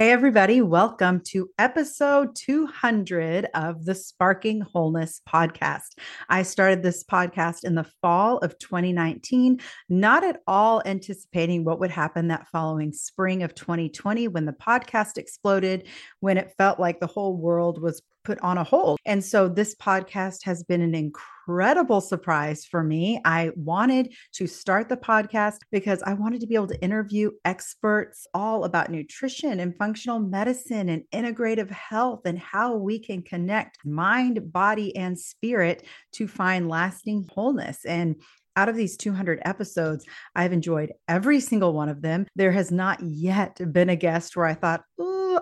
Hey, everybody, welcome to episode 200 of the Sparking Wholeness podcast. I started this podcast in the fall of 2019, not at all anticipating what would happen that following spring of 2020 when the podcast exploded, when it felt like the whole world was put on a hold. And so this podcast has been an incredible surprise for me. I wanted to start the podcast because I wanted to be able to interview experts all about nutrition and functional medicine and integrative health and how we can connect mind, body, and spirit to find lasting wholeness. And out of these 200 episodes, I've enjoyed every single one of them. There has not yet been a guest where I thought,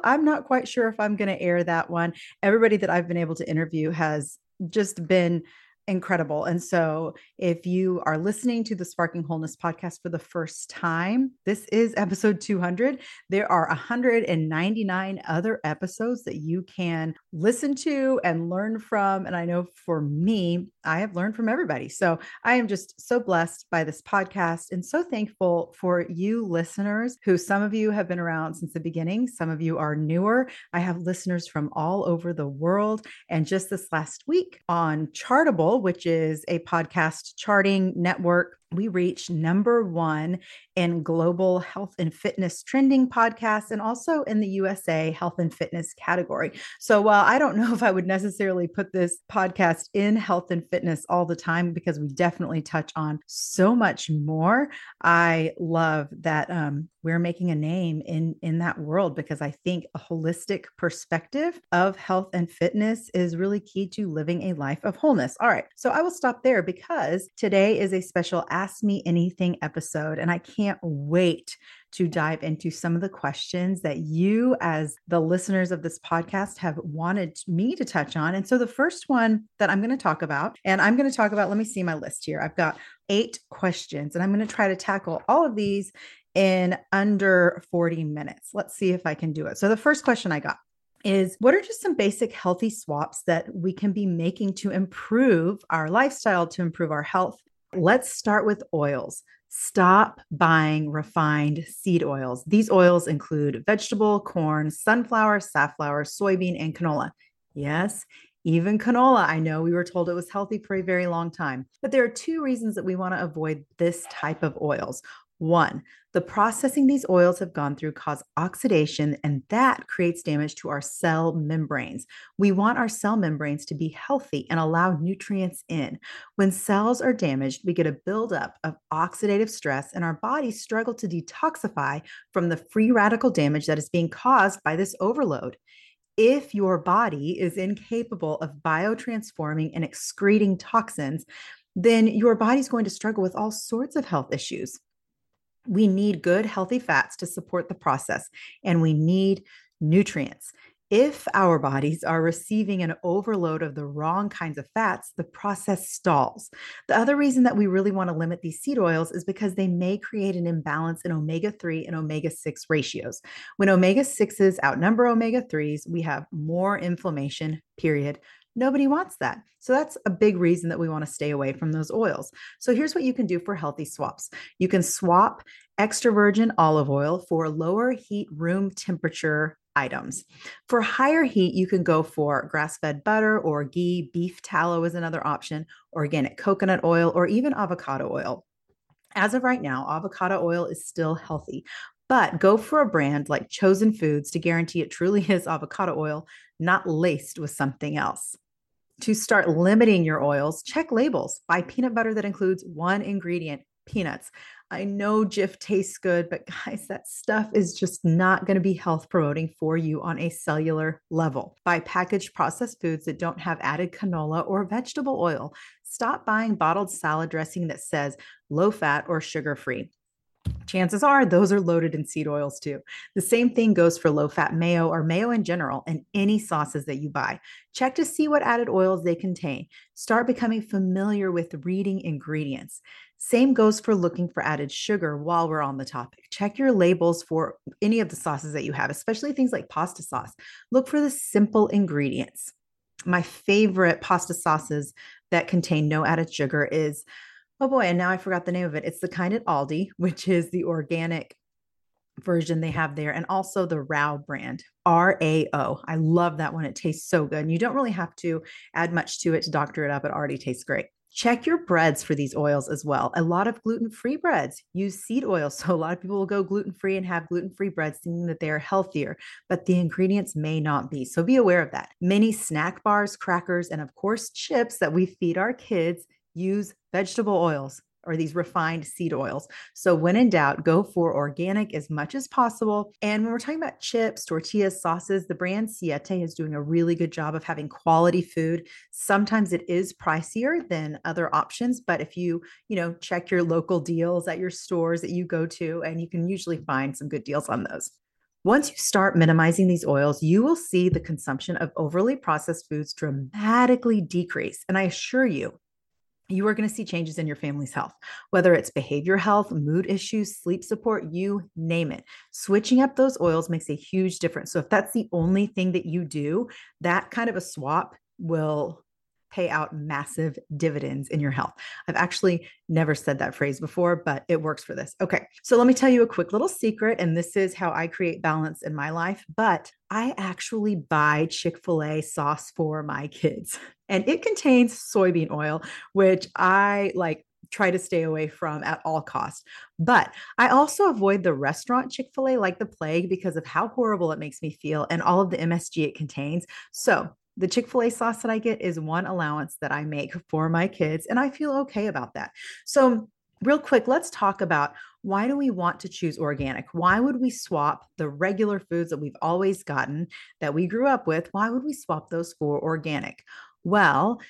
I'm not quite sure if I'm going to air that one. Everybody that I've been able to interview has just been incredible. And so, if you are listening to the Sparking Wholeness podcast for the first time, this is episode 200. There are 199 other episodes that you can listen to and learn from. And I know for me, I have learned from everybody. So, I am just so blessed by this podcast and so thankful for you listeners who some of you have been around since the beginning, some of you are newer. I have listeners from all over the world. And just this last week on Chartable, which is a podcast charting network we reached number one in global health and fitness trending podcasts and also in the USA health and fitness category. So while I don't know if I would necessarily put this podcast in health and fitness all the time because we definitely touch on so much more, I love that um, we're making a name in in that world because I think a holistic perspective of health and fitness is really key to living a life of wholeness. All right, so I will stop there because today is a special Ask Me Anything episode. And I can't wait to dive into some of the questions that you, as the listeners of this podcast, have wanted me to touch on. And so the first one that I'm going to talk about, and I'm going to talk about, let me see my list here. I've got eight questions, and I'm going to try to tackle all of these in under 40 minutes. Let's see if I can do it. So the first question I got is what are just some basic healthy swaps that we can be making to improve our lifestyle, to improve our health, Let's start with oils. Stop buying refined seed oils. These oils include vegetable, corn, sunflower, safflower, soybean, and canola. Yes, even canola. I know we were told it was healthy for a very long time, but there are two reasons that we want to avoid this type of oils. One, the processing these oils have gone through cause oxidation, and that creates damage to our cell membranes. We want our cell membranes to be healthy and allow nutrients in. When cells are damaged, we get a buildup of oxidative stress, and our bodies struggle to detoxify from the free radical damage that is being caused by this overload if your body is incapable of biotransforming and excreting toxins, then your body's going to struggle with all sorts of health issues. We need good, healthy fats to support the process, and we need nutrients. If our bodies are receiving an overload of the wrong kinds of fats, the process stalls. The other reason that we really want to limit these seed oils is because they may create an imbalance in omega 3 and omega 6 ratios. When omega 6s outnumber omega 3s, we have more inflammation, period. Nobody wants that. So that's a big reason that we want to stay away from those oils. So here's what you can do for healthy swaps. You can swap extra virgin olive oil for lower heat room temperature items. For higher heat, you can go for grass fed butter or ghee, beef tallow is another option, organic coconut oil, or even avocado oil. As of right now, avocado oil is still healthy, but go for a brand like Chosen Foods to guarantee it truly is avocado oil, not laced with something else to start limiting your oils, check labels. Buy peanut butter that includes one ingredient, peanuts. I know Jif tastes good, but guys, that stuff is just not going to be health promoting for you on a cellular level. Buy packaged processed foods that don't have added canola or vegetable oil. Stop buying bottled salad dressing that says low fat or sugar free chances are those are loaded in seed oils too. The same thing goes for low fat mayo or mayo in general and any sauces that you buy. Check to see what added oils they contain. Start becoming familiar with reading ingredients. Same goes for looking for added sugar while we're on the topic. Check your labels for any of the sauces that you have, especially things like pasta sauce. Look for the simple ingredients. My favorite pasta sauces that contain no added sugar is, oh boy, and now I forgot the name of it. It's the kind at Aldi, which is the organic version they have there, and also the Rao brand, R A O. I love that one. It tastes so good. And you don't really have to add much to it to doctor it up. It already tastes great. Check your breads for these oils as well. A lot of gluten free breads use seed oil. So, a lot of people will go gluten free and have gluten free breads thinking that they are healthier, but the ingredients may not be. So, be aware of that. Many snack bars, crackers, and of course, chips that we feed our kids use vegetable oils or these refined seed oils. So when in doubt, go for organic as much as possible. And when we're talking about chips, tortillas, sauces, the brand Siete is doing a really good job of having quality food. Sometimes it is pricier than other options, but if you, you know, check your local deals at your stores that you go to, and you can usually find some good deals on those. Once you start minimizing these oils, you will see the consumption of overly processed foods dramatically decrease. And I assure you, you are going to see changes in your family's health, whether it's behavior health, mood issues, sleep support, you name it. Switching up those oils makes a huge difference. So, if that's the only thing that you do, that kind of a swap will pay out massive dividends in your health. I've actually never said that phrase before, but it works for this. Okay. So let me tell you a quick little secret. And this is how I create balance in my life. But I actually buy Chick fil A sauce for my kids, and it contains soybean oil, which I like try to stay away from at all costs. But I also avoid the restaurant Chick fil A like the plague because of how horrible it makes me feel and all of the MSG it contains. So the Chick fil A sauce that I get is one allowance that I make for my kids, and I feel okay about that. So, real quick, let's talk about why do we want to choose organic? Why would we swap the regular foods that we've always gotten that we grew up with? Why would we swap those for organic? Well,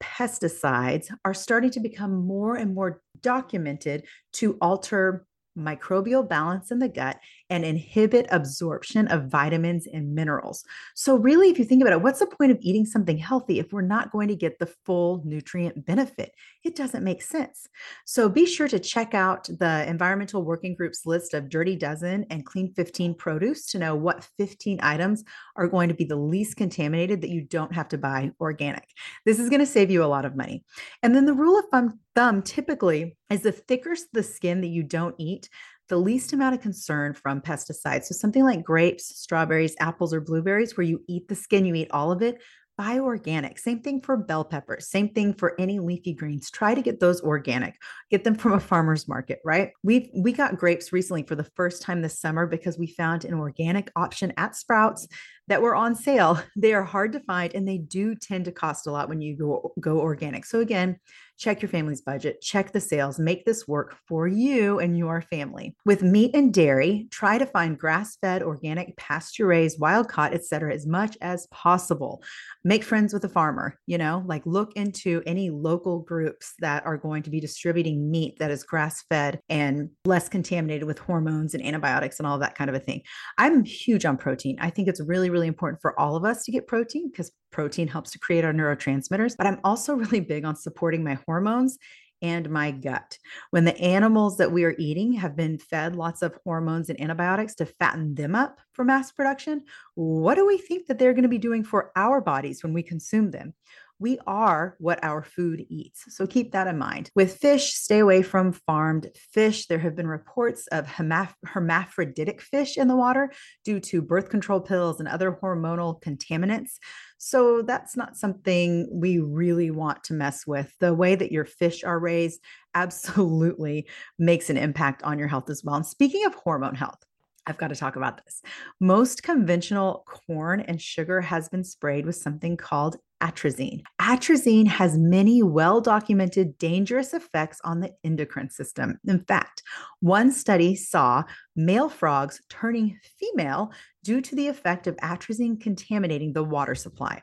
pesticides are starting to become more and more documented to alter microbial balance in the gut and inhibit absorption of vitamins and minerals. So, really, if you think about it, what's the point of eating something healthy if we're not going to get the full nutrient benefit? It doesn't make sense. So, be sure to check out the Environmental Working Group's list of Dirty Dozen and Clean 15 produce to know what 15 items are going to be the least contaminated that you don't have to buy organic. This is going to save you a lot of money. And then the rule of thumb, typically is the thicker the skin that you don't eat, the least amount of concern from pesticides. So, something like grapes, strawberries, apples, or blueberries, where you eat the skin, you eat all of it, buy organic. Same thing for bell peppers. Same thing for any leafy greens. Try to get those organic. Get them from a farmer's market, right? We we got grapes recently for the first time this summer because we found an organic option at Sprouts that were on sale. They are hard to find and they do tend to cost a lot when you go go organic. So again, check your family's budget, check the sales, make this work for you and your family. With meat and dairy, try to find grass-fed, organic, pasture-raised, wild caught, etc. as much as possible. Make friends with a farmer, you know, like look into any local groups that are going to be distributing meat that is grass-fed and less contaminated with hormones and antibiotics and all that kind of a thing. I'm huge on protein. I think it's really really important for all of us to get protein because protein helps to create our neurotransmitters. But I'm also really big on supporting my hormones and my gut. When the animals that we are eating have been fed lots of hormones and antibiotics to fatten them up for mass production, what do we think that they're going to be doing for our bodies when we consume them? We are what our food eats. So keep that in mind. With fish, stay away from farmed fish. There have been reports of hermaphroditic fish in the water due to birth control pills and other hormonal contaminants. So that's not something we really want to mess with. The way that your fish are raised absolutely makes an impact on your health as well. And speaking of hormone health, I've got to talk about this. Most conventional corn and sugar has been sprayed with something called atrazine. Atrazine has many well documented dangerous effects on the endocrine system. In fact, one study saw male frogs turning female due to the effect of atrazine contaminating the water supply.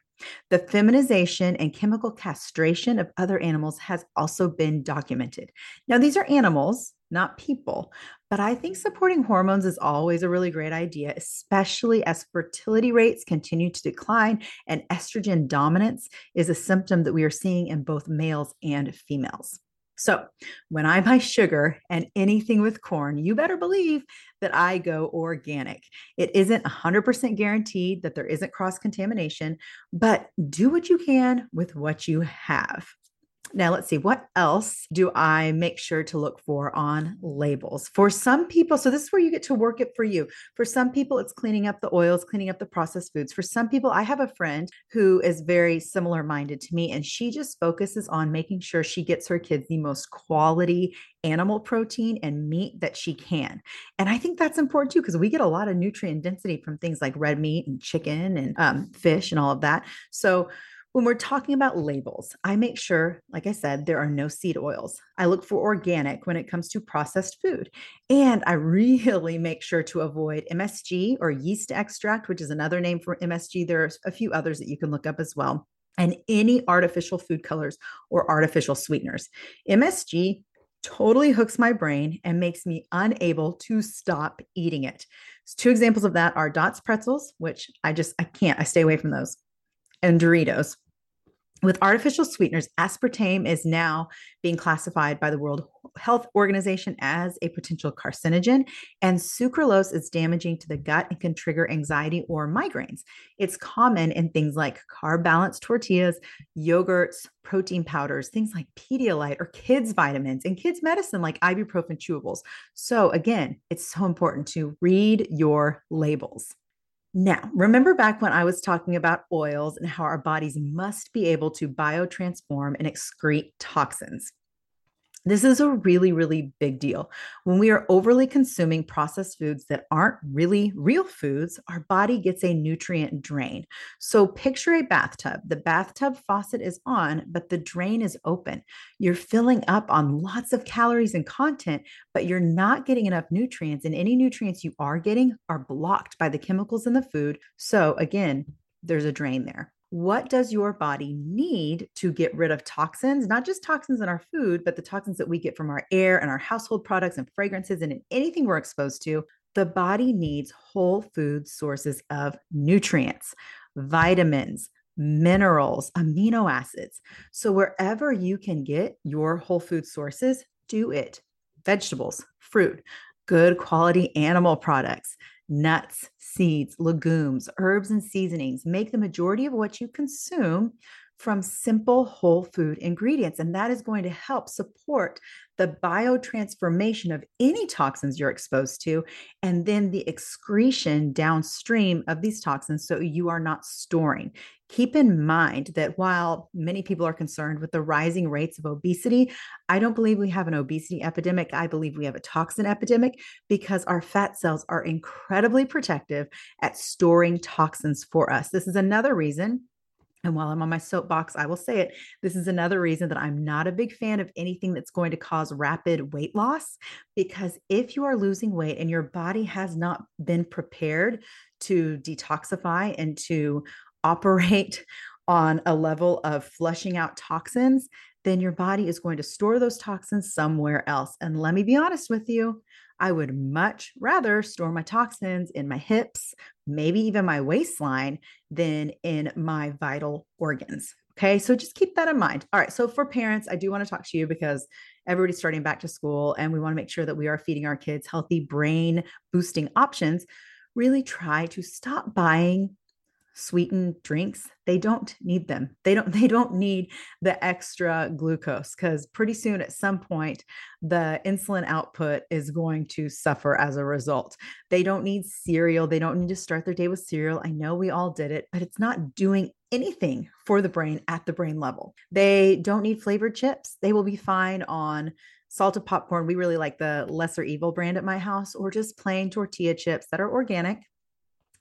The feminization and chemical castration of other animals has also been documented. Now, these are animals, not people, but I think mm-hmm. supporting hormones is always a really great idea, especially as fertility rates continue to decline and estrogen dominance is a symptom that we are seeing in both males and females. So, when I buy sugar and anything with corn, you better believe that I go organic. It isn't 100% guaranteed that there isn't cross contamination, but do what you can with what you have. Now, let's see, what else do I make sure to look for on labels? For some people, so this is where you get to work it for you. For some people, it's cleaning up the oils, cleaning up the processed foods. For some people, I have a friend who is very similar minded to me, and she just focuses on making sure she gets her kids the most quality animal protein and meat that she can. And I think that's important too, because we get a lot of nutrient density from things like red meat and chicken and um, fish and all of that. So, when we're talking about labels, I make sure, like I said, there are no seed oils. I look for organic when it comes to processed food. And I really make sure to avoid MSG or yeast extract, which is another name for MSG. There's a few others that you can look up as well. And any artificial food colors or artificial sweeteners. MSG totally hooks my brain and makes me unable to stop eating it. So two examples of that are Dots pretzels, which I just I can't. I stay away from those and Doritos. With artificial sweeteners, aspartame is now being classified by the World Health Organization as a potential carcinogen, and sucralose is damaging to the gut and can trigger anxiety or migraines. It's common in things like carb balanced tortillas, yogurts, protein powders, things like Pedialyte or kids' vitamins, and kids' medicine like ibuprofen chewables. So, again, it's so important to read your labels. Now, remember back when I was talking about oils and how our bodies must be able to biotransform and excrete toxins. This is a really, really big deal. When we are overly consuming processed foods that aren't really real foods, our body gets a nutrient drain. So picture a bathtub. The bathtub faucet is on, but the drain is open. You're filling up on lots of calories and content, but you're not getting enough nutrients. And any nutrients you are getting are blocked by the chemicals in the food. So again, there's a drain there what does your body need to get rid of toxins, not just toxins in our food, but the toxins that we get from our air and our household products and fragrances and anything we're exposed to? The body needs whole food sources of nutrients, vitamins, minerals, amino acids. So, wherever you can get your whole food sources, do it. Vegetables, fruit, good quality animal products, nuts, seeds, legumes, herbs, and seasonings. Make the majority of what you consume from simple whole food ingredients. And that is going to help support the biotransformation of any toxins you're exposed to, and then the excretion downstream of these toxins so you are not storing. Keep in mind that while many people are concerned with the rising rates of obesity, I don't believe we have an obesity epidemic. I believe we have a toxin epidemic because our fat cells are incredibly protective at storing toxins for us. This is another reason and while I'm on my soapbox, I will say it. This is another reason that I'm not a big fan of anything that's going to cause rapid weight loss. Because if you are losing weight and your body has not been prepared to detoxify and to operate on a level of flushing out toxins, then your body is going to store those toxins somewhere else. And let me be honest with you, I would much rather store my toxins in my hips, maybe even my waistline, than in my vital organs. Okay, so just keep that in mind. All right, so for parents, I do want to talk to you because everybody's starting back to school and we want to make sure that we are feeding our kids healthy brain boosting options. Really try to stop buying sweetened drinks they don't need them. They don't they don't need the extra glucose because pretty soon at some point the insulin output is going to suffer as a result. They don't need cereal they don't need to start their day with cereal. I know we all did it but it's not doing anything for the brain at the brain level. They don't need flavored chips. They will be fine on salted popcorn. We really like the lesser evil brand at my house or just plain tortilla chips that are organic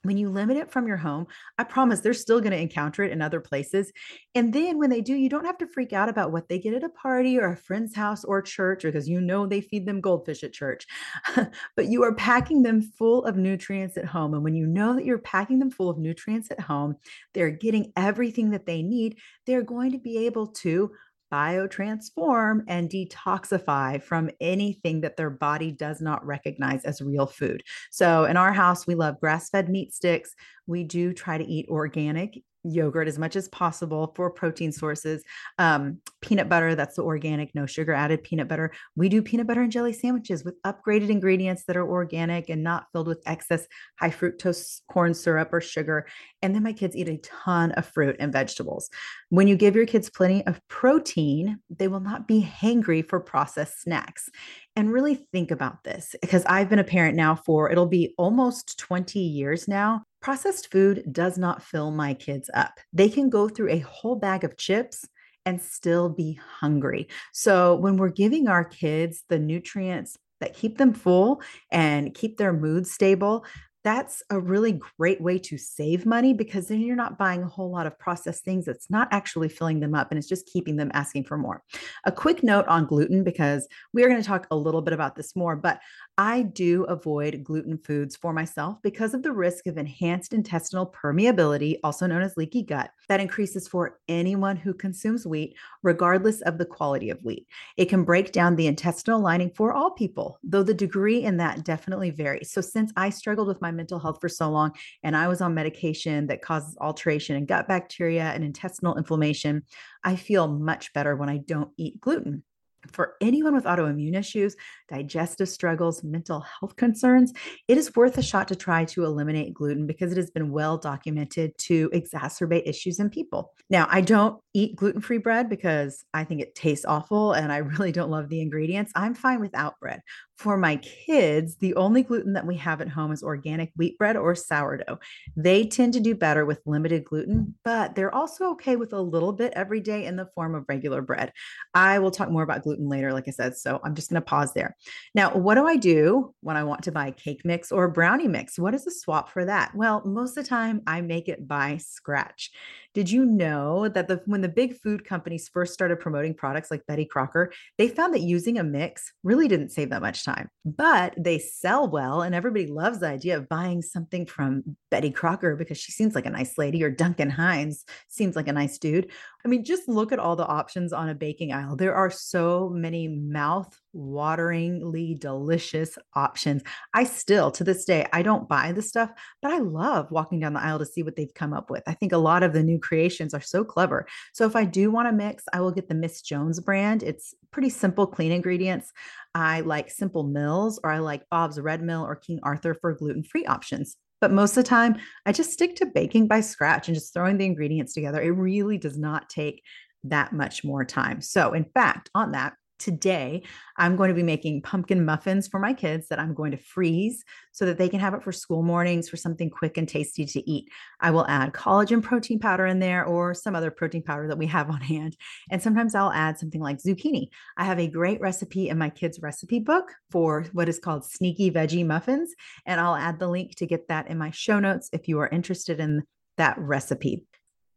when you limit it from your home, I promise they're still going to encounter it in other places. And then when they do, you don't have to freak out about what they get at a party or a friend's house or church, because you know they feed them goldfish at church. but you are packing them full of nutrients at home. And when you know that you're packing them full of nutrients at home, they're getting everything that they need, they're going to be able to biotransform and detoxify from anything that their body does not recognize as real food. So, in our house, we love grass fed meat sticks. We do try to eat organic yogurt as much as possible for protein sources. Um, peanut butter, that's the organic, no sugar added peanut butter. We do peanut butter and jelly sandwiches with upgraded ingredients that are organic and not filled with excess high fructose corn syrup or sugar. And then my kids eat a ton of fruit and vegetables. When you give your kids plenty of protein, they will not be hangry for processed snacks. And really think about this because I've been a parent now for it'll be almost 20 years now. Processed food does not fill my kids up. They can go through a whole bag of chips and still be hungry. So when we're giving our kids the nutrients that keep them full and keep their mood stable, that's a really great way to save money because then you're not buying a whole lot of processed things It's not actually filling them up and it's just keeping them asking for more. A quick note on gluten because we are going to talk a little bit about this more, but I do avoid gluten foods for myself because of the risk of enhanced intestinal permeability, also known as leaky gut, that increases for anyone who consumes wheat, regardless of the quality of wheat. It can break down the intestinal lining for all people, though the degree in that definitely varies. So, since I struggled with my mental health for so long and I was on medication that causes alteration in gut bacteria and intestinal inflammation, I feel much better when I don't eat gluten for anyone with autoimmune issues, digestive struggles, mental health concerns, it is worth a shot to try to eliminate gluten because it has been well documented to exacerbate issues in people. Now, I don't eat gluten free bread because I think it tastes awful and I really don't love the ingredients. I'm fine without bread. For my kids, the only gluten that we have at home is organic wheat bread or sourdough. They tend to do better with limited gluten, but they're also okay with a little bit every day in the form of regular bread. I will talk more about gluten later, like I said. So I'm just going to pause there. Now, what do I do when I want to buy cake mix or brownie mix? What is the swap for that? Well, most of the time I make it by scratch. Did you know that the when the big food companies first started promoting products like Betty Crocker, they found that using a mix really didn't save that much time, but they sell well and everybody loves the idea of buying something from Betty Crocker because she seems like a nice lady or Duncan Hines seems like a nice dude. I mean, just look at all the options on a baking aisle. There are so many mouth wateringly delicious options. I still, to this day, I don't buy the stuff, but I love walking down the aisle to see what they've come up with. I think a lot of the new creations are so clever. So if I do want to mix, I will get the Miss Jones brand. It's pretty simple, clean ingredients. I like Simple Mills or I like Bob's Red Mill or King Arthur for gluten free options. But most of the time, I just stick to baking by scratch and just throwing the ingredients together. It really does not take that much more time. So, in fact, on that, today I'm going to be making pumpkin muffins for my kids that I'm going to freeze so that they can have it for school mornings for something quick and tasty to eat. I will add collagen protein powder in there or some other protein powder that we have on hand. And sometimes I'll add something like zucchini. I have a great recipe in my kids' recipe book for what is called sneaky veggie muffins. And I'll add the link to get that in my show notes if you are interested in that recipe.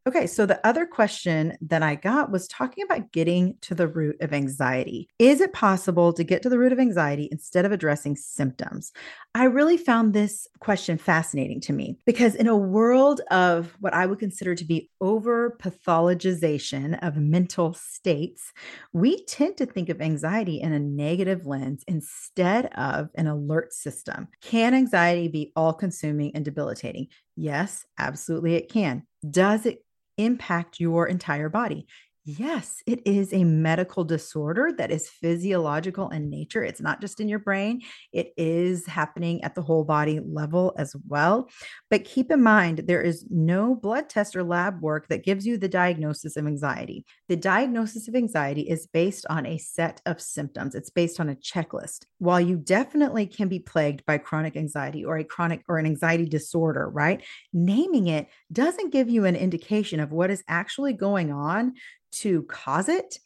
Okay, so the other question that I got was talking about getting to the root of anxiety. Is it possible to get to the root of anxiety instead of addressing symptoms? I really found this question fascinating to me because, in a world of what I would consider to be over pathologization of mental states, we tend to think of anxiety in a negative lens instead of an alert system. Can anxiety be all consuming and debilitating? Yes, absolutely, it can. Does it impact your entire body. Yes, it is a medical disorder that is physiological in nature. It's not just in your brain, it is happening at the whole body level as well. But keep in mind, there is no blood test or lab work that gives you the diagnosis of anxiety. The diagnosis of anxiety is based on a set of symptoms, it's based on a checklist. While you definitely can be plagued by chronic anxiety or a chronic or an anxiety disorder, right? Naming it doesn't give you an indication of what is actually going on to cause it.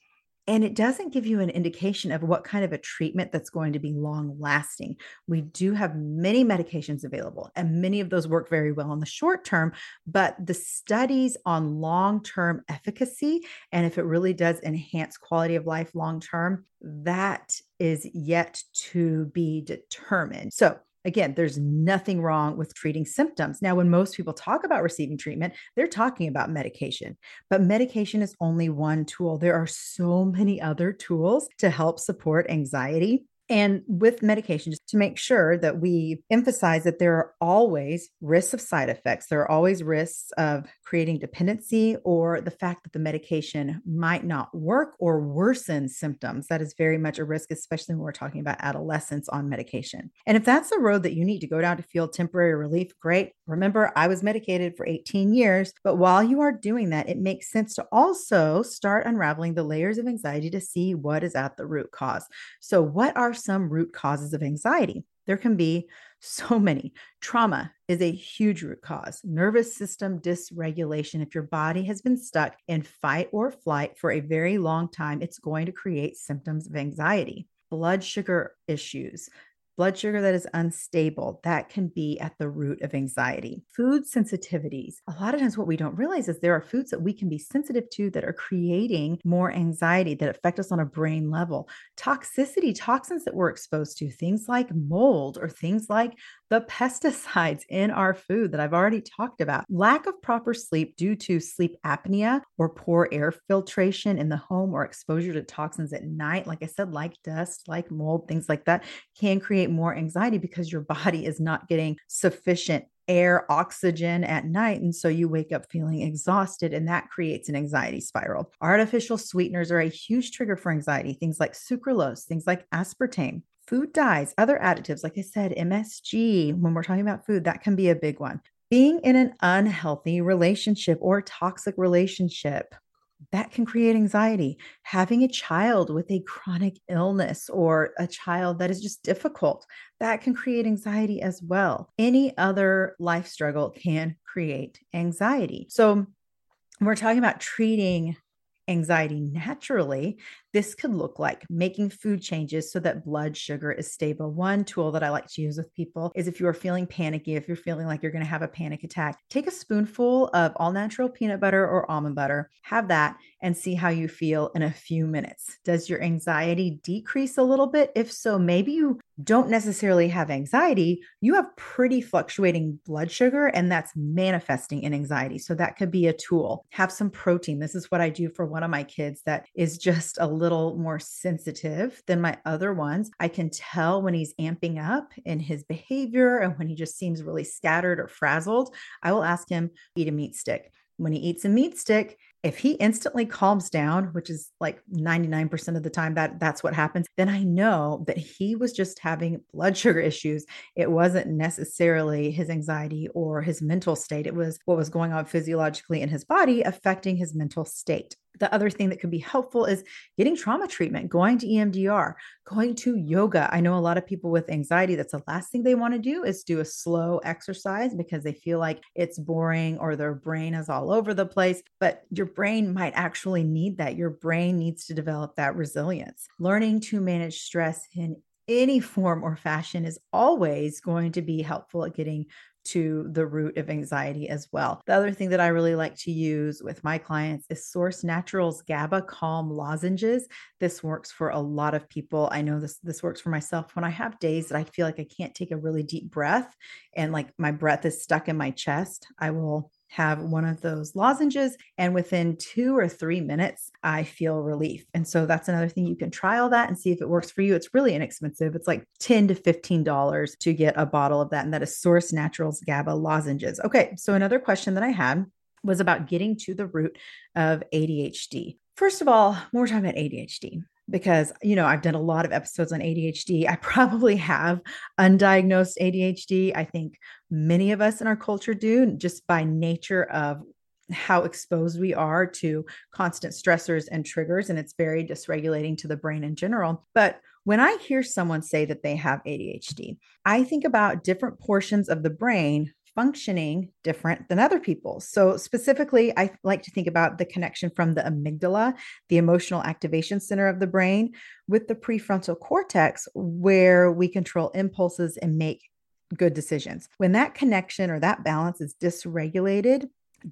And it doesn't give you an indication of what kind of a treatment that's going to be long lasting. We do have many medications available, and many of those work very well in the short term. But the studies on long term efficacy and if it really does enhance quality of life long term, that is yet to be determined. So, Again, there's nothing wrong with treating symptoms. Now, when most people talk about receiving treatment, they're talking about medication, but medication is only one tool. There are so many other tools to help support anxiety And with medication, just to make sure that we emphasize that there are always risks of side effects, there are always risks of creating dependency or the fact that the medication might not work or worsen symptoms. That is very much a risk, especially when we're talking about adolescents on medication. And if that's the road that you need to go down to feel temporary relief, great. Remember, I was medicated for 18 years, but while you are doing that, it makes sense to also start unraveling the layers of anxiety to see what is at the root cause. So, what are some root causes of anxiety? There can be so many. Trauma is a huge root cause. Nervous system dysregulation. If your body has been stuck in fight or flight for a very long time, it's going to create symptoms of anxiety. Blood sugar issues, blood sugar that is unstable, that can be at the root of anxiety. Food sensitivities. A lot of times, what we don't realize is there are foods that we can be sensitive to that are creating more anxiety that affect us on a brain level. Toxicity, toxins that we're exposed to, things like mold or things like the pesticides in our food that I've already talked about. Lack of proper sleep due to sleep apnea or poor air filtration in the home or exposure to toxins at night, like I said, like dust, like mold, things like that, can create more anxiety because your body is not getting sufficient air, oxygen at night. And so you wake up feeling exhausted, and that creates an anxiety spiral. Artificial sweeteners are a huge trigger for anxiety, things like sucralose, things like aspartame food dyes, other additives, like I said, MSG, when we're talking about food, that can be a big one. Being in an unhealthy relationship or toxic relationship, that can create anxiety. Having a child with a chronic illness or a child that is just difficult, that can create anxiety as well. Any other life struggle can create anxiety. So, we're talking about treating anxiety naturally, this could look like making food changes so that blood sugar is stable. One tool that I like to use with people is if you are feeling panicky, if you're feeling like you're going to have a panic attack, take a spoonful of all natural peanut butter or almond butter, have that, and see how you feel in a few minutes. Does your anxiety decrease a little bit? If so, maybe you don't necessarily have anxiety, you have pretty fluctuating blood sugar, and that's manifesting in anxiety. So that could be a tool. Have some protein. This is what I do for one of my kids that is just a little more sensitive than my other ones. I can tell when he's amping up in his behavior and when he just seems really scattered or frazzled. I will ask him, eat a meat stick. When he eats a meat stick, if he instantly calms down which is like 99% of the time that that's what happens then i know that he was just having blood sugar issues. It wasn't necessarily his anxiety or his mental state. It was what was going on physiologically in his body affecting his mental state the other thing that could be helpful is getting trauma treatment, going to EMDR, going to yoga. I know a lot of people with anxiety, that's the last thing they want to do is do a slow exercise because they feel like it's boring or their brain is all over the place. But your brain might actually need that. Your brain needs to develop that resilience. Learning to manage stress in any form or fashion is always going to be helpful at getting to the root of anxiety as well. The other thing that I really like to use with my clients is Source Naturals GABA Calm lozenges. This works for a lot of people. I know this this works for myself when I have days that I feel like I can't take a really deep breath and like my breath is stuck in my chest. I will have one of those lozenges and within two or three minutes i feel relief. And so that's another thing you can try all that and see if it works for you. It's really inexpensive. It's like 10 to 15 dollars to get a bottle of that and that is source naturals gaba lozenges. Okay so another question that i had was about getting to the root of adhd first of all more time at adhd because you know I've done a lot of episodes on ADHD. I probably have undiagnosed ADHD. I think many of us in our culture do just by nature of how exposed we are to constant stressors and triggers and it's very dysregulating to the brain in general. But when I hear someone say that they have ADHD, I think about different portions of the brain functioning different than other people. So, specifically, I like to think about the connection from the amygdala, the emotional activation center of the brain, with the prefrontal cortex, where we control impulses and make good decisions. When that connection or that balance is dysregulated,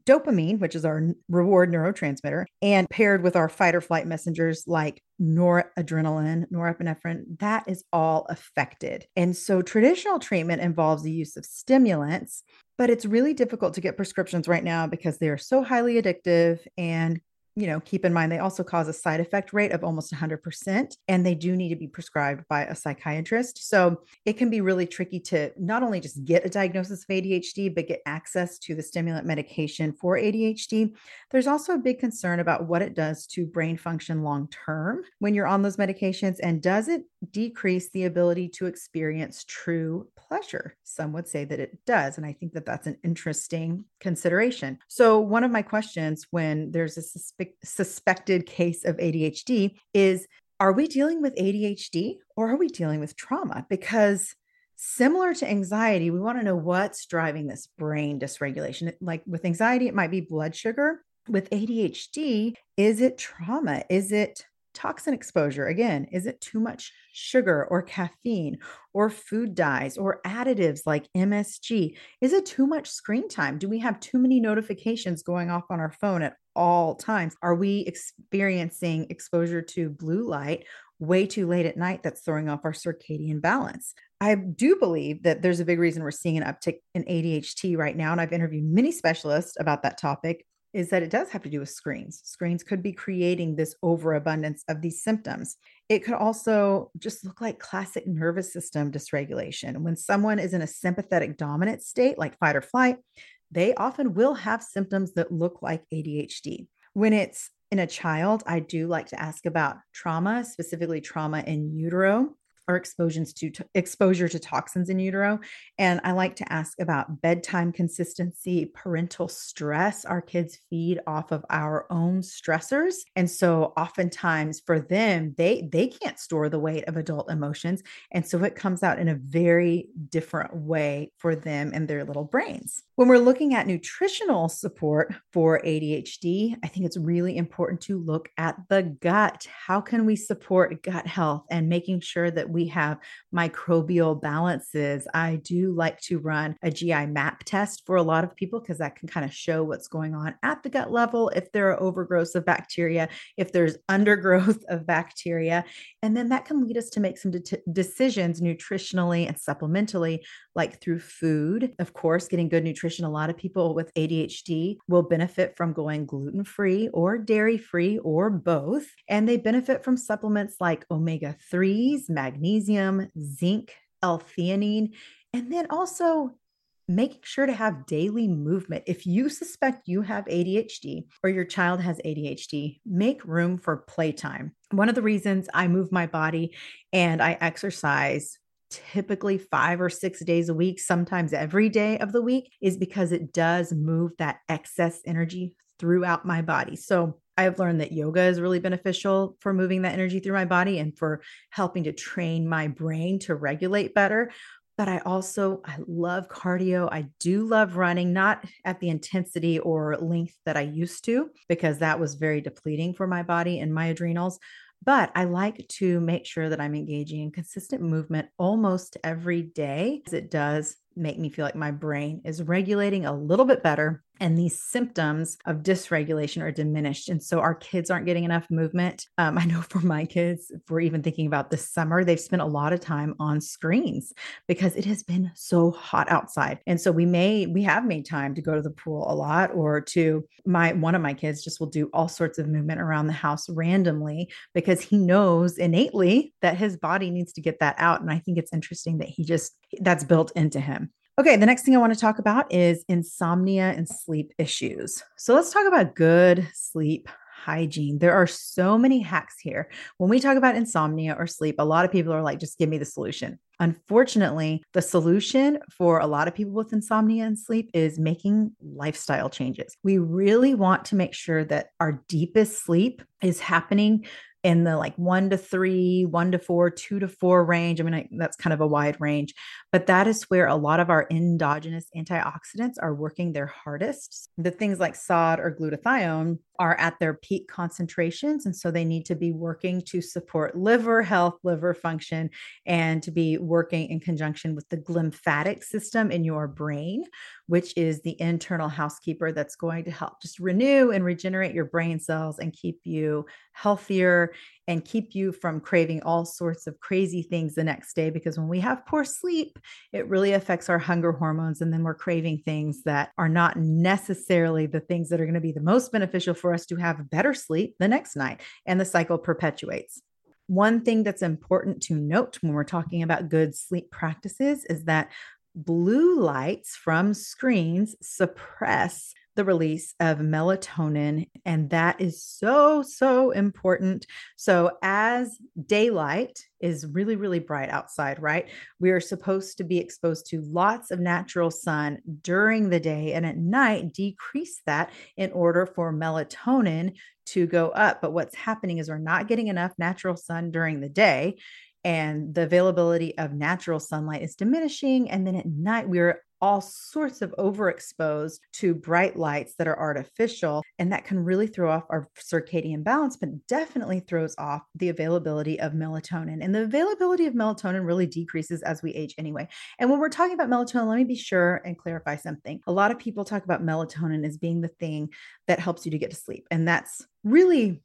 dopamine, which is our reward neurotransmitter, and paired with our fight or flight messengers like noradrenaline, norepinephrine, that is all affected. And so traditional treatment involves the use of stimulants, but it's really difficult to get prescriptions right now because they are so highly addictive and you know, keep in mind they also cause a side effect rate of almost 100%, and they do need to be prescribed by a psychiatrist. So it can be really tricky to not only just get a diagnosis of ADHD, but get access to the stimulant medication for ADHD. There's also a big concern about what it does to brain function long term when you're on those medications, and does it decrease the ability to experience true pleasure? Some would say that it does. And I think that that's an interesting consideration. So, one of my questions when there's a suspe- suspected case of ADHD is Are we dealing with ADHD or are we dealing with trauma? Because similar to anxiety, we want to know what's driving this brain dysregulation. Like with anxiety, it might be blood sugar. With ADHD, is it trauma? Is it toxin exposure again is it too much sugar or caffeine or food dyes or additives like msg is it too much screen time? Do we have too many notifications going off on our phone at all times? Are we experiencing exposure to blue light way too late at night that's throwing off our circadian balance? I do believe that there's a big reason we're seeing an uptick in ADHD right now. And I've interviewed many specialists about that topic is that it does have to do with screens. Screens could be creating this overabundance of these symptoms. It could also just look like classic nervous system dysregulation. When someone is in a sympathetic dominant state, like fight or flight, they often will have symptoms that look like ADHD. When it's in a child, I do like to ask about trauma, specifically trauma in utero or exposures to exposure to toxins in utero. And i like to ask about bedtime consistency parental stress our kids feed off of our own stressors. And so oftentimes for them they they can't store the weight of adult emotions. And so it comes out in a very different way for them and their little brains. When we're looking at nutritional support for ADHD i think it's really important to look at the gut. How can we support gut health and making sure that we have microbial balances. I do like to run a GI map test for a lot of people because that can kind of show what's going on at the gut level, if there are overgrowths of bacteria, if there's undergrowth of bacteria. And then that can lead us to make some de- decisions nutritionally and supplementally, like through food. Of course, getting good nutrition. A lot of people with ADHD will benefit from going gluten free or dairy free or both. And they benefit from supplements like omega 3s, magnesium, zinc, L theanine, and then also making sure to have daily movement. If you suspect you have ADHD or your child has ADHD, make room for playtime. One of the reasons I move my body and I exercise typically five or six days a week, sometimes every day of the week, is because it does move that excess energy throughout my body. So I've learned that yoga is really beneficial for moving that energy through my body and for helping to train my brain to regulate better but I also I love cardio. I do love running, not at the intensity or length that I used to because that was very depleting for my body and my adrenals. But I like to make sure that I'm engaging in consistent movement almost every day. It does make me feel like my brain is regulating a little bit better and these symptoms of dysregulation are diminished. And so our kids aren't getting enough movement. Um, I know for my kids, if we're even thinking about this summer, they've spent a lot of time on screens because it has been so hot outside. And so we may, we have made time to go to the pool a lot or to my, one of my kids just will do all sorts of movement around the house randomly because he knows innately that his body needs to get that out. And I think it's interesting that he just, that's built into him. Okay, the next thing I want to talk about is insomnia and sleep issues. So let's talk about good sleep hygiene. There are so many hacks here. When we talk about insomnia or sleep, a lot of people are like, just give me the solution. Unfortunately, the solution for a lot of people with insomnia and sleep is making lifestyle changes. We really want to make sure that our deepest sleep is happening in the like one to three, one to four, two to four range. I mean, I, that's kind of a wide range, but that is where a lot of our endogenous antioxidants are working their hardest. The things like SOD or glutathione are at their peak concentrations. And so they need to be working to support liver health, liver function, and to be working in conjunction with the glymphatic system in your brain, which is the internal housekeeper that's going to help just renew and regenerate your brain cells and keep you healthier and keep you from craving all sorts of crazy things the next day. Because when we have poor sleep, it really affects our hunger hormones. And then we're craving things that are not necessarily the things that are going to be the most beneficial for us to have better sleep the next night. And the cycle perpetuates. One thing that's important to note when we're talking about good sleep practices is that blue lights from screens suppress the release of melatonin. And that is so, so important. So, as daylight is really, really bright outside, right? We are supposed to be exposed to lots of natural sun during the day and at night, decrease that in order for melatonin to go up. But what's happening is we're not getting enough natural sun during the day and the availability of natural sunlight is diminishing. And then at night, we're all sorts of overexposed to bright lights that are artificial. And that can really throw off our circadian balance, but definitely throws off the availability of melatonin. And the availability of melatonin really decreases as we age anyway. And when we're talking about melatonin, let me be sure and clarify something. A lot of people talk about melatonin as being the thing that helps you to get to sleep. And that's really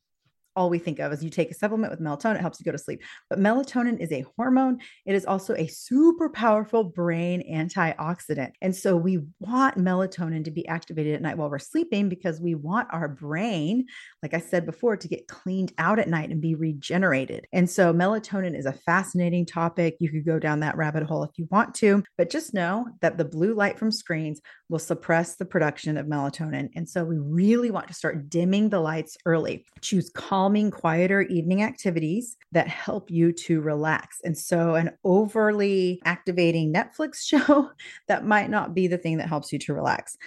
all we think of is you take a supplement with melatonin, it helps you go to sleep. But melatonin is a hormone. It is also a super powerful brain antioxidant. And so we want melatonin to be activated at night while we're sleeping because we want our brain, like I said before, to get cleaned out at night and be regenerated. And so melatonin is a fascinating topic. You could go down that rabbit hole if you want to, but just know that the blue light from screens will suppress the production of melatonin. And so we really want to start dimming the lights early. Choose calm calming, quieter evening activities that help you to relax. And so, an overly activating Netflix show that might not be the thing that helps you to relax.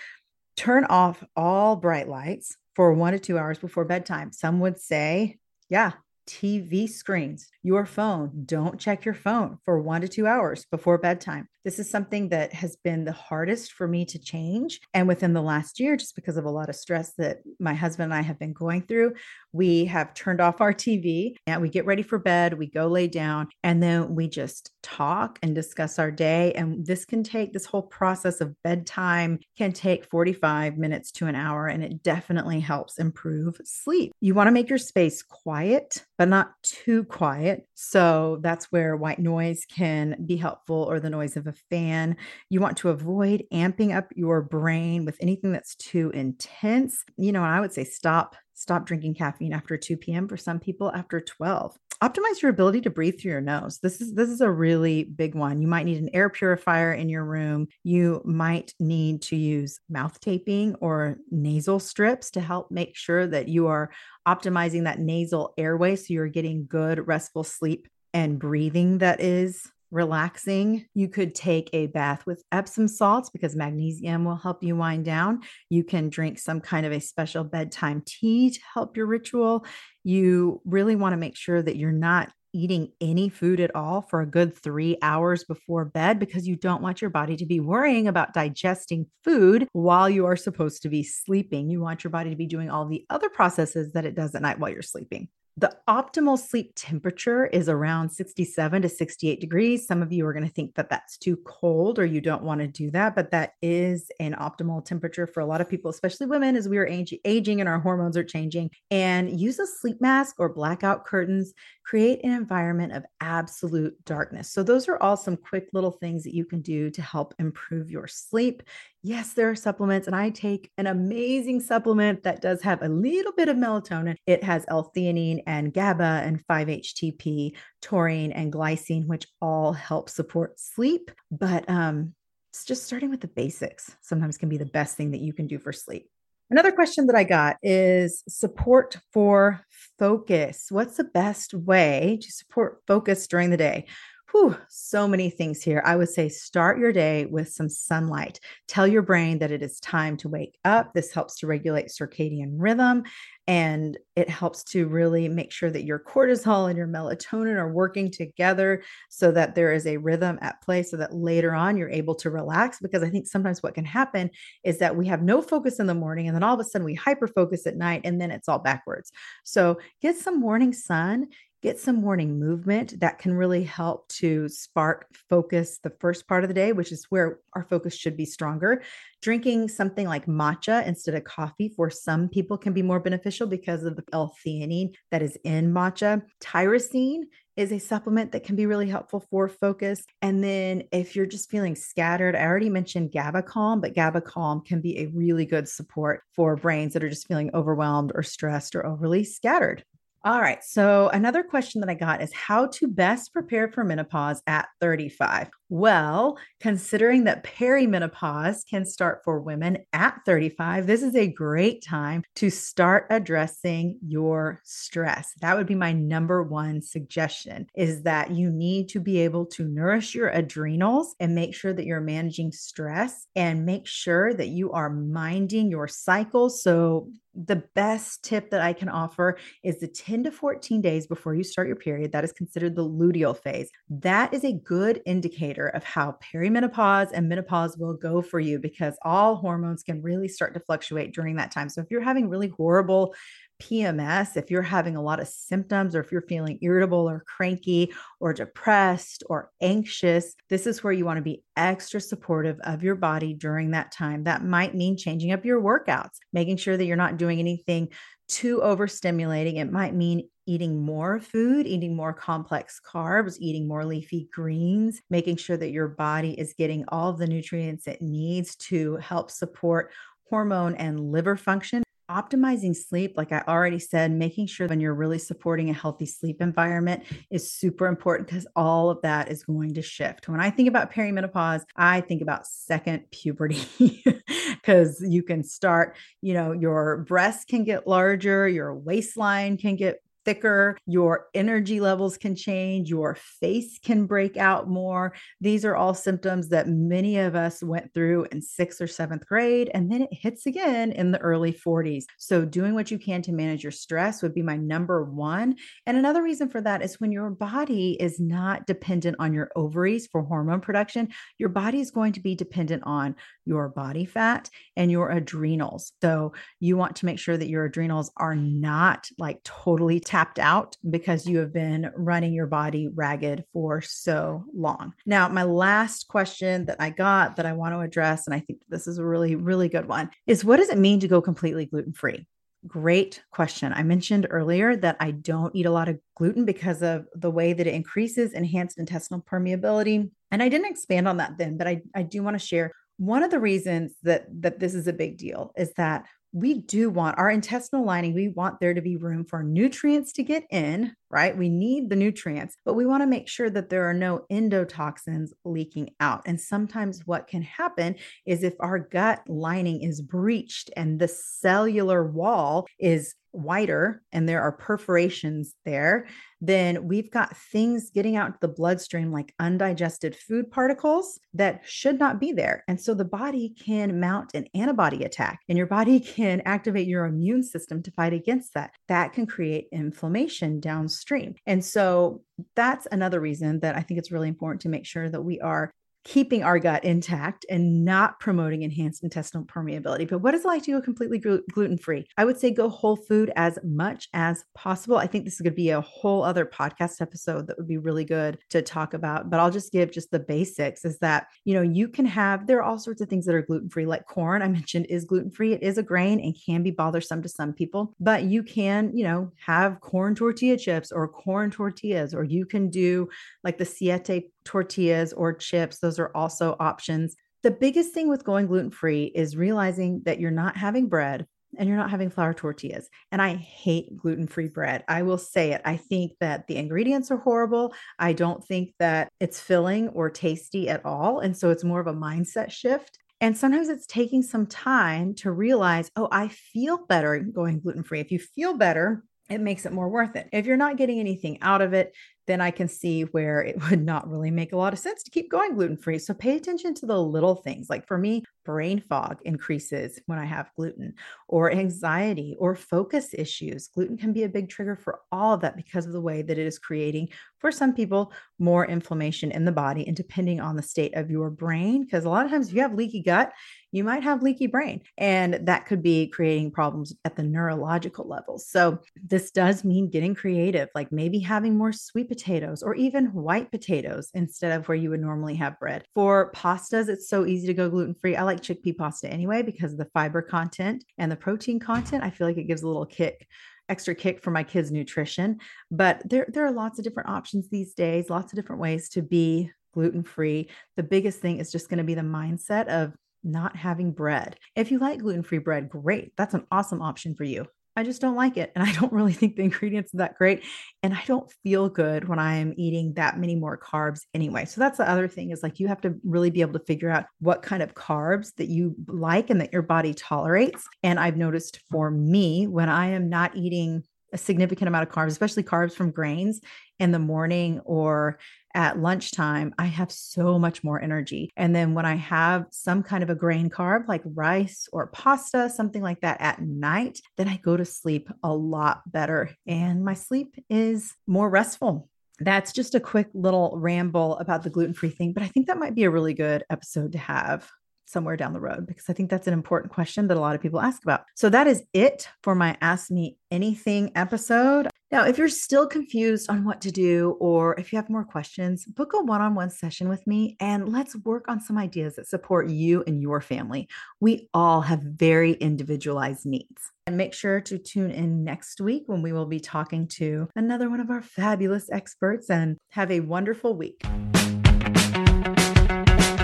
Turn off all bright lights for one to two hours before bedtime. Some would say, yeah, TV screens, your phone. Don't check your phone for one to two hours before bedtime. This is something that has been the hardest for me to change. And within the last year, just because of a lot of stress that my husband and I have been going through, we have turned off our TV and we get ready for bed, we go lay down, and then we just talk and discuss our day. And this can take this whole process of bedtime can take 45 minutes to an hour, and it definitely helps improve sleep. You want to make your space quiet, but not too quiet. So that's where white noise can be helpful or the noise of a fan. You want to avoid amping up your brain with anything that's too intense. You know, I would say stop stop drinking caffeine after 2 p.m. for some people after 12 optimize your ability to breathe through your nose. This is this is a really big one. You might need an air purifier in your room. You might need to use mouth taping or nasal strips to help make sure that you are optimizing that nasal airway so you're getting good restful sleep and breathing that is relaxing. You could take a bath with Epsom salts because magnesium will help you wind down. You can drink some kind of a special bedtime tea to help your ritual. You really want to make sure that you're not eating any food at all for a good three hours before bed because you don't want your body to be worrying about digesting food while you are supposed to be sleeping. You want your body to be doing all the other processes that it does at night while you're sleeping. The optimal sleep temperature is around 67 to 68 degrees. Some of you are going to think that that's too cold or you don't want to do that, but that is an optimal temperature for a lot of people, especially women, as we are age- aging and our hormones are changing. And use a sleep mask or blackout curtains. Create an environment of absolute darkness. So, those are all some quick little things that you can do to help improve your sleep yes, there are supplements, and I take an amazing supplement that does have a little bit of melatonin. It has L-theanine and GABA and 5-HTP, taurine and glycine, which all help support sleep. But um, it's just starting with the basics sometimes can be the best thing that you can do for sleep. Another question that I got is support for focus. What's the best way to support focus during the day? Whew, so many things here. I would say start your day with some sunlight. Tell your brain that it is time to wake up. This helps to regulate circadian rhythm and it helps to really make sure that your cortisol and your melatonin are working together so that there is a rhythm at play so that later on you're able to relax. Because I think sometimes what can happen is that we have no focus in the morning and then all of a sudden we hyper focus at night and then it's all backwards. So get some morning sun get some morning movement that can really help to spark focus the first part of the day, which is where our focus should be stronger. Drinking something like matcha instead of coffee for some people can be more beneficial because of the L-theanine that is in matcha. Tyrosine is a supplement that can be really helpful for focus. And then if you're just feeling scattered, I already mentioned GABA Calm, but GABA Calm can be a really good support for brains that are just feeling overwhelmed or stressed or overly scattered. All right. So, another question that I got is how to best prepare for menopause at 35. Well, considering that perimenopause can start for women at 35, this is a great time to start addressing your stress. That would be my number one suggestion is that you need to be able to nourish your adrenals and make sure that you're managing stress and make sure that you are minding your cycle. So, the best tip that I can offer is the 10 to 14 days before you start your period. That is considered the luteal phase. That is a good indicator of how perimenopause and menopause will go for you because all hormones can really start to fluctuate during that time. So if you're having really horrible PMS, if you're having a lot of symptoms or if you're feeling irritable or cranky or depressed or anxious, this is where you want to be extra supportive of your body during that time. That might mean changing up your workouts, making sure that you're not doing anything too overstimulating. It might mean eating more food, eating more complex carbs, eating more leafy greens, making sure that your body is getting all of the nutrients it needs to help support hormone and liver function optimizing sleep, like I already said, making sure when you're really supporting a healthy sleep environment is super important because all of that is going to shift. When I think about perimenopause, I think about second puberty because you can start, you know, your breasts can get larger, your waistline can get thicker, your energy levels can change, your face can break out more. These are all symptoms that many of us went through in sixth or seventh grade, and then it hits again in the early 40s. So, doing what you can to manage your stress would be my number one. And another reason for that is when your body is not dependent on your ovaries for hormone production, your body is going to be dependent on your body fat and your adrenals. So, you want to make sure that your adrenals are not like totally tapped out because you have been running your body ragged for so long. Now, my last question that I got that I want to address, and I think this is a really, really good one, is what does it mean to go completely gluten free? Great question. I mentioned earlier that I don't eat a lot of gluten because of the way that it increases enhanced intestinal permeability. And I didn't expand on that then, but I, I do want to share one of the reasons that that this is a big deal is that we do want our intestinal lining, we want there to be room for nutrients to get in, right? We need the nutrients, but we want to make sure that there are no endotoxins leaking out. And sometimes what can happen is if our gut lining is breached and the cellular wall is wider and there are perforations there, then we've got things getting out the bloodstream like undigested food particles that should not be there. And so the body can mount an antibody attack and your body can activate your immune system to fight against that. That can create inflammation downstream. And so that's another reason that I think it's really important to make sure that we are keeping our gut intact and not promoting enhanced intestinal permeability. But what is it like to go completely gluten free? I would say go whole food as much as possible. I think this is going to be a whole other podcast episode that would be really good to talk about. But I'll just give just the basics is that, you know, you can have, there are all sorts of things that are gluten free, like corn, I mentioned is gluten free. It is a grain and can be bothersome to some people, but you can, you know, have corn tortilla chips or corn tortillas, or you can do like the siete tortillas or chips. Those are also options. The biggest thing with going gluten free is realizing that you're not having bread and you're not having flour tortillas. And I hate gluten free bread. I will say it. I think that the ingredients are horrible. I don't think that it's filling or tasty at all. And so it's more of a mindset shift. And sometimes it's taking some time to realize, oh, I feel better going gluten free. If you feel better, it makes it more worth it. If you're not getting anything out of it, then I can see where it would not really make a lot of sense to keep going gluten free. So pay attention to the little things. Like for me, brain fog increases when I have gluten, or anxiety or focus issues. Gluten can be a big trigger for all of that because of the way that it is creating, for some people, more inflammation in the body and depending on the state of your brain. Because a lot of times, if you have leaky gut, you might have leaky brain, and that could be creating problems at the neurological level. So, this does mean getting creative, like maybe having more sweet potatoes or even white potatoes instead of where you would normally have bread. For pastas, it's so easy to go gluten free. I like chickpea pasta anyway because of the fiber content and the protein content. I feel like it gives a little kick extra kick for my kids' nutrition. But there, there are lots of different options these days, lots of different ways to be gluten free. The biggest thing is just going to be the mindset of not having bread. If you like gluten free bread, great. That's an awesome option for you. I just don't like it. And I don't really think the ingredients are that great. And I don't feel good when I am eating that many more carbs anyway. So that's the other thing is like you have to really be able to figure out what kind of carbs that you like and that your body tolerates. And I've noticed for me, when I am not eating a significant amount of carbs, especially carbs from grains in the morning or at lunchtime, I have so much more energy. And then when I have some kind of a grain carb like rice or pasta, something like that at night, then I go to sleep a lot better and my sleep is more restful. That's just a quick little ramble about the gluten free thing, but I think that might be a really good episode to have somewhere down the road because I think that's an important question that a lot of people ask about. So that is it for my Ask Me Anything episode. Now, if you're still confused on what to do, or if you have more questions, book a one on one session with me and let's work on some ideas that support you and your family. We all have very individualized needs. And make sure to tune in next week when we will be talking to another one of our fabulous experts and have a wonderful week.